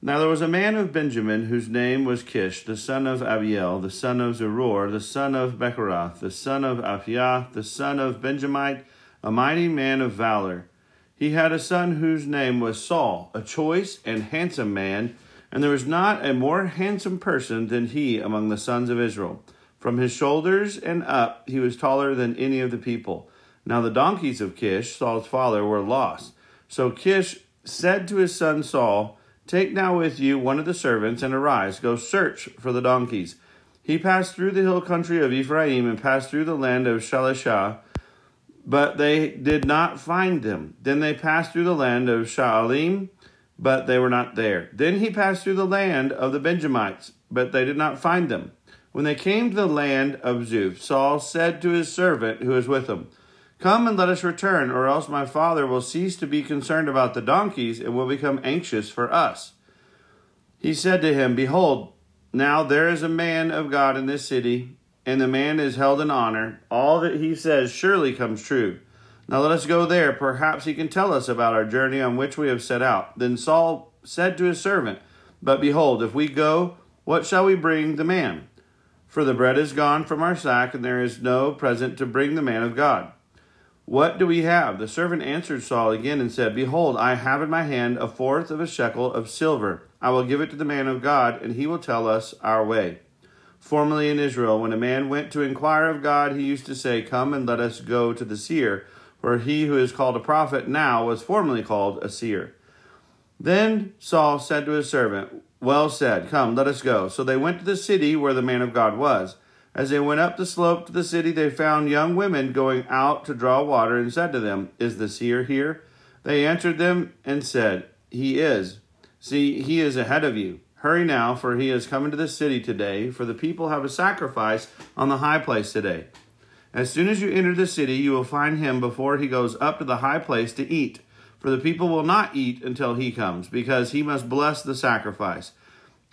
Now there was a man of Benjamin whose name was Kish, the son of Abiel, the son of Zeror, the son of Bechorath, the son of Aphiah, the son of Benjamite, a mighty man of valor. He had a son whose name was Saul, a choice and handsome man, and there was not a more handsome person than he among the sons of Israel. From his shoulders and up he was taller than any of the people. Now the donkeys of Kish, Saul's father, were lost. So Kish said to his son Saul, Take now with you one of the servants, and arise, go search for the donkeys. He passed through the hill country of Ephraim and passed through the land of Shalishah, but they did not find them. Then they passed through the land of Shaalim, but they were not there. Then he passed through the land of the Benjamites, but they did not find them. When they came to the land of Zuph, Saul said to his servant who was with him, Come and let us return, or else my father will cease to be concerned about the donkeys and will become anxious for us. He said to him, Behold, now there is a man of God in this city, and the man is held in honor. All that he says surely comes true. Now let us go there. Perhaps he can tell us about our journey on which we have set out. Then Saul said to his servant, But behold, if we go, what shall we bring the man? For the bread is gone from our sack, and there is no present to bring the man of God. What do we have? The servant answered Saul again and said, Behold, I have in my hand a fourth of a shekel of silver. I will give it to the man of God, and he will tell us our way. Formerly in Israel, when a man went to inquire of God, he used to say, Come and let us go to the seer. For he who is called a prophet now was formerly called a seer. Then Saul said to his servant, Well said, come, let us go. So they went to the city where the man of God was. As they went up the slope to the city, they found young women going out to draw water and said to them, Is the seer here? They answered them and said, He is. See, he is ahead of you. Hurry now, for he has come into the city today, for the people have a sacrifice on the high place today. As soon as you enter the city, you will find him before he goes up to the high place to eat. For the people will not eat until he comes, because he must bless the sacrifice.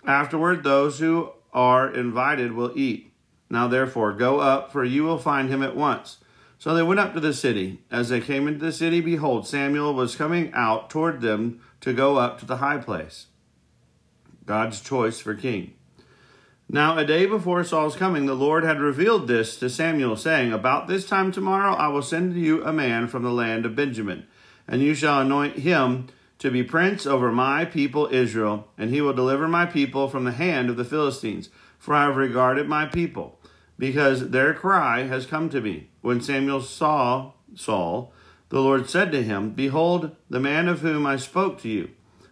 Afterward, those who are invited will eat. Now therefore, go up, for you will find him at once. So they went up to the city. As they came into the city, behold, Samuel was coming out toward them to go up to the high place. God's choice for king. Now, a day before Saul's coming, the Lord had revealed this to Samuel, saying, About this time tomorrow I will send to you a man from the land of Benjamin, and you shall anoint him to be prince over my people Israel, and he will deliver my people from the hand of the Philistines, for I have regarded my people because their cry has come to me. When Samuel saw Saul, the Lord said to him, Behold, the man of whom I spoke to you.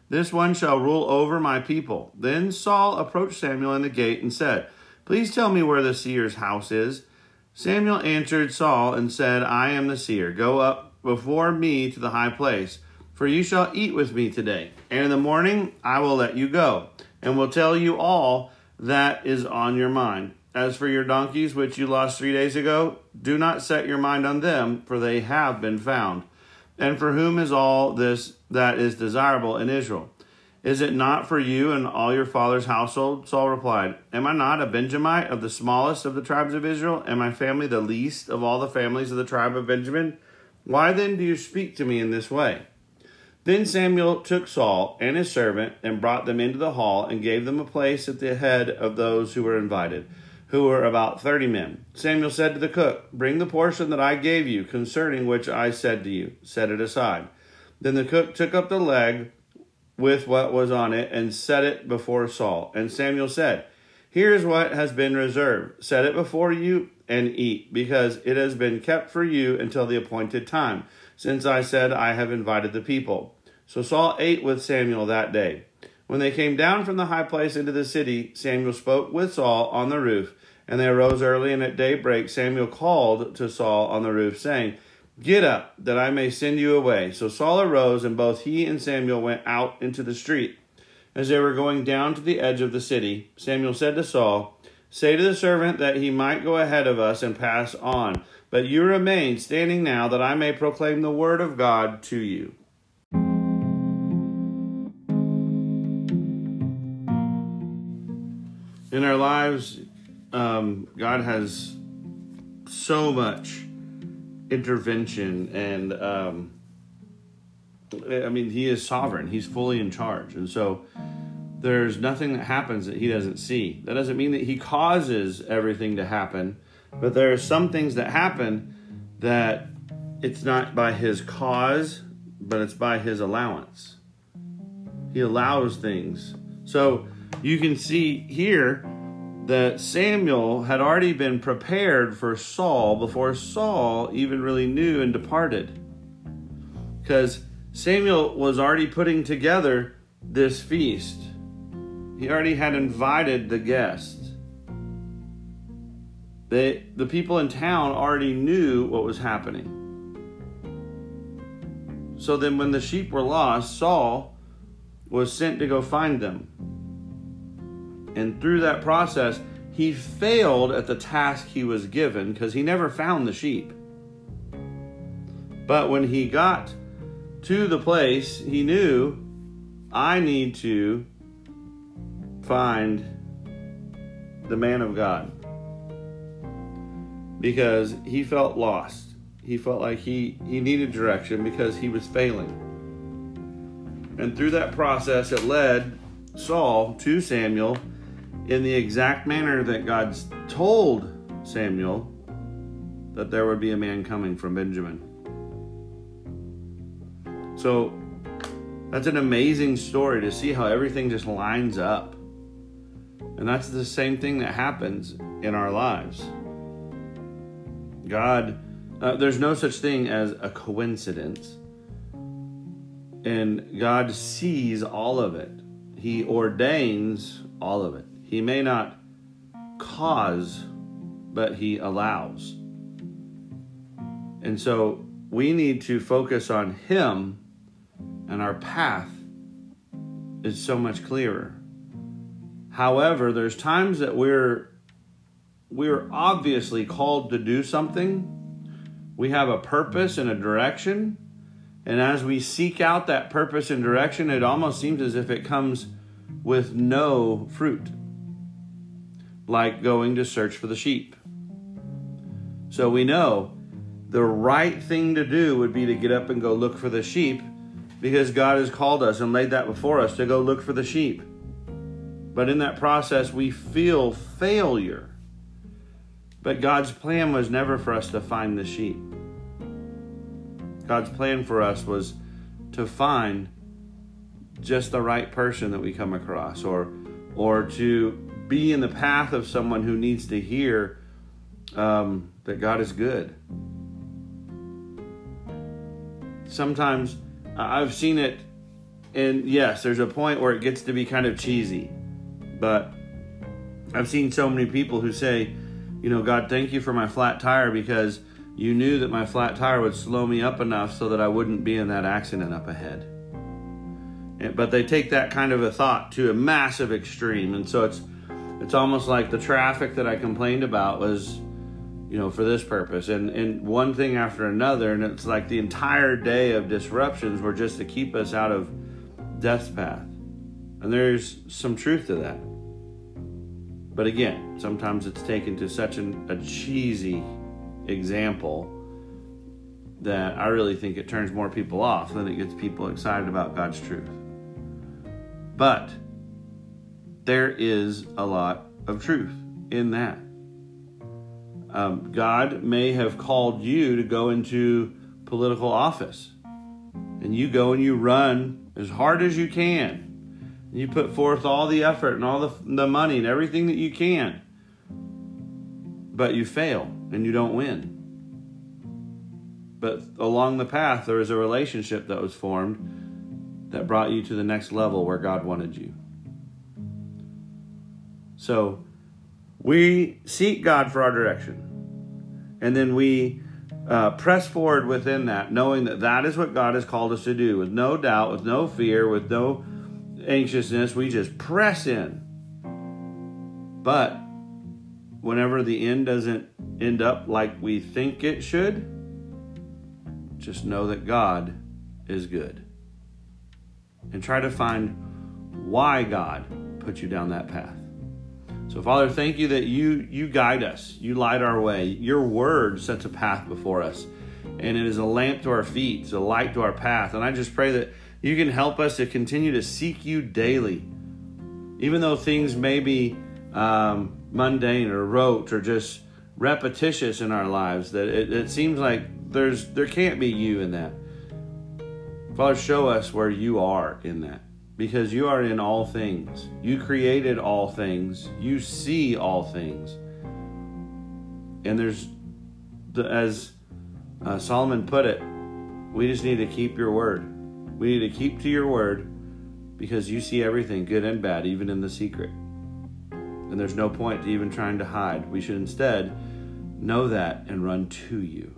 This one shall rule over my people. Then Saul approached Samuel in the gate and said, Please tell me where the seer's house is. Samuel answered Saul and said, I am the seer. Go up before me to the high place, for you shall eat with me today. And in the morning I will let you go, and will tell you all that is on your mind. As for your donkeys, which you lost three days ago, do not set your mind on them, for they have been found. And for whom is all this that is desirable in Israel? Is it not for you and all your father's household? Saul replied, Am I not a Benjamite of the smallest of the tribes of Israel, and my family the least of all the families of the tribe of Benjamin? Why then do you speak to me in this way? Then Samuel took Saul and his servant and brought them into the hall and gave them a place at the head of those who were invited, who were about thirty men. Samuel said to the cook, Bring the portion that I gave you, concerning which I said to you, set it aside. Then the cook took up the leg with what was on it and set it before Saul. And Samuel said, Here is what has been reserved. Set it before you and eat, because it has been kept for you until the appointed time, since I said I have invited the people. So Saul ate with Samuel that day. When they came down from the high place into the city, Samuel spoke with Saul on the roof. And they arose early, and at daybreak Samuel called to Saul on the roof, saying, Get up, that I may send you away. So Saul arose, and both he and Samuel went out into the street. As they were going down to the edge of the city, Samuel said to Saul, Say to the servant that he might go ahead of us and pass on, but you remain standing now, that I may proclaim the word of God to you. In our lives, um, God has so much intervention and um, I mean he is sovereign. He's fully in charge, and so there's nothing that happens that he doesn't see. That doesn't mean that he causes everything to happen, but there are some things that happen that it's not by his cause, but it's by his allowance. He allows things. So you can see here that Samuel had already been prepared for Saul before Saul even really knew and departed. Because Samuel was already putting together this feast, he already had invited the guests. They, the people in town already knew what was happening. So then, when the sheep were lost, Saul was sent to go find them. And through that process, he failed at the task he was given because he never found the sheep. But when he got to the place, he knew I need to find the man of God because he felt lost. He felt like he, he needed direction because he was failing. And through that process, it led Saul to Samuel in the exact manner that God told Samuel that there would be a man coming from Benjamin. So that's an amazing story to see how everything just lines up. And that's the same thing that happens in our lives. God, uh, there's no such thing as a coincidence. And God sees all of it, He ordains all of it. He may not cause, but He allows. And so we need to focus on Him, and our path is so much clearer. However, there's times that we're we're obviously called to do something. We have a purpose and a direction. And as we seek out that purpose and direction, it almost seems as if it comes with no fruit like going to search for the sheep. So we know the right thing to do would be to get up and go look for the sheep because God has called us and laid that before us to go look for the sheep. But in that process, we feel failure. But God's plan was never for us to find the sheep. God's plan for us was to find just the right person that we come across or or to be in the path of someone who needs to hear um, that God is good. Sometimes I've seen it, and yes, there's a point where it gets to be kind of cheesy, but I've seen so many people who say, you know, God, thank you for my flat tire because you knew that my flat tire would slow me up enough so that I wouldn't be in that accident up ahead. But they take that kind of a thought to a massive extreme, and so it's it's almost like the traffic that I complained about was, you know, for this purpose, and and one thing after another, and it's like the entire day of disruptions were just to keep us out of death's path, and there's some truth to that. But again, sometimes it's taken to such an, a cheesy example that I really think it turns more people off than it gets people excited about God's truth. But there is a lot of truth in that. Um, God may have called you to go into political office, and you go and you run as hard as you can. You put forth all the effort and all the, the money and everything that you can, but you fail and you don't win. But along the path, there is a relationship that was formed that brought you to the next level where God wanted you. So we seek God for our direction. And then we uh, press forward within that, knowing that that is what God has called us to do, with no doubt, with no fear, with no anxiousness. We just press in. But whenever the end doesn't end up like we think it should, just know that God is good. And try to find why God put you down that path. So, Father, thank you that you you guide us, you light our way. Your word sets a path before us, and it is a lamp to our feet, it's a light to our path. And I just pray that you can help us to continue to seek you daily, even though things may be um, mundane or rote or just repetitious in our lives. That it, it seems like there's there can't be you in that. Father, show us where you are in that because you are in all things. You created all things. You see all things. And there's, the, as uh, Solomon put it, we just need to keep your word. We need to keep to your word because you see everything, good and bad, even in the secret. And there's no point to even trying to hide. We should instead know that and run to you.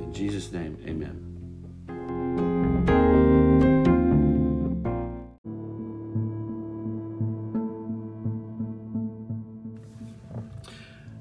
In Jesus' name, amen.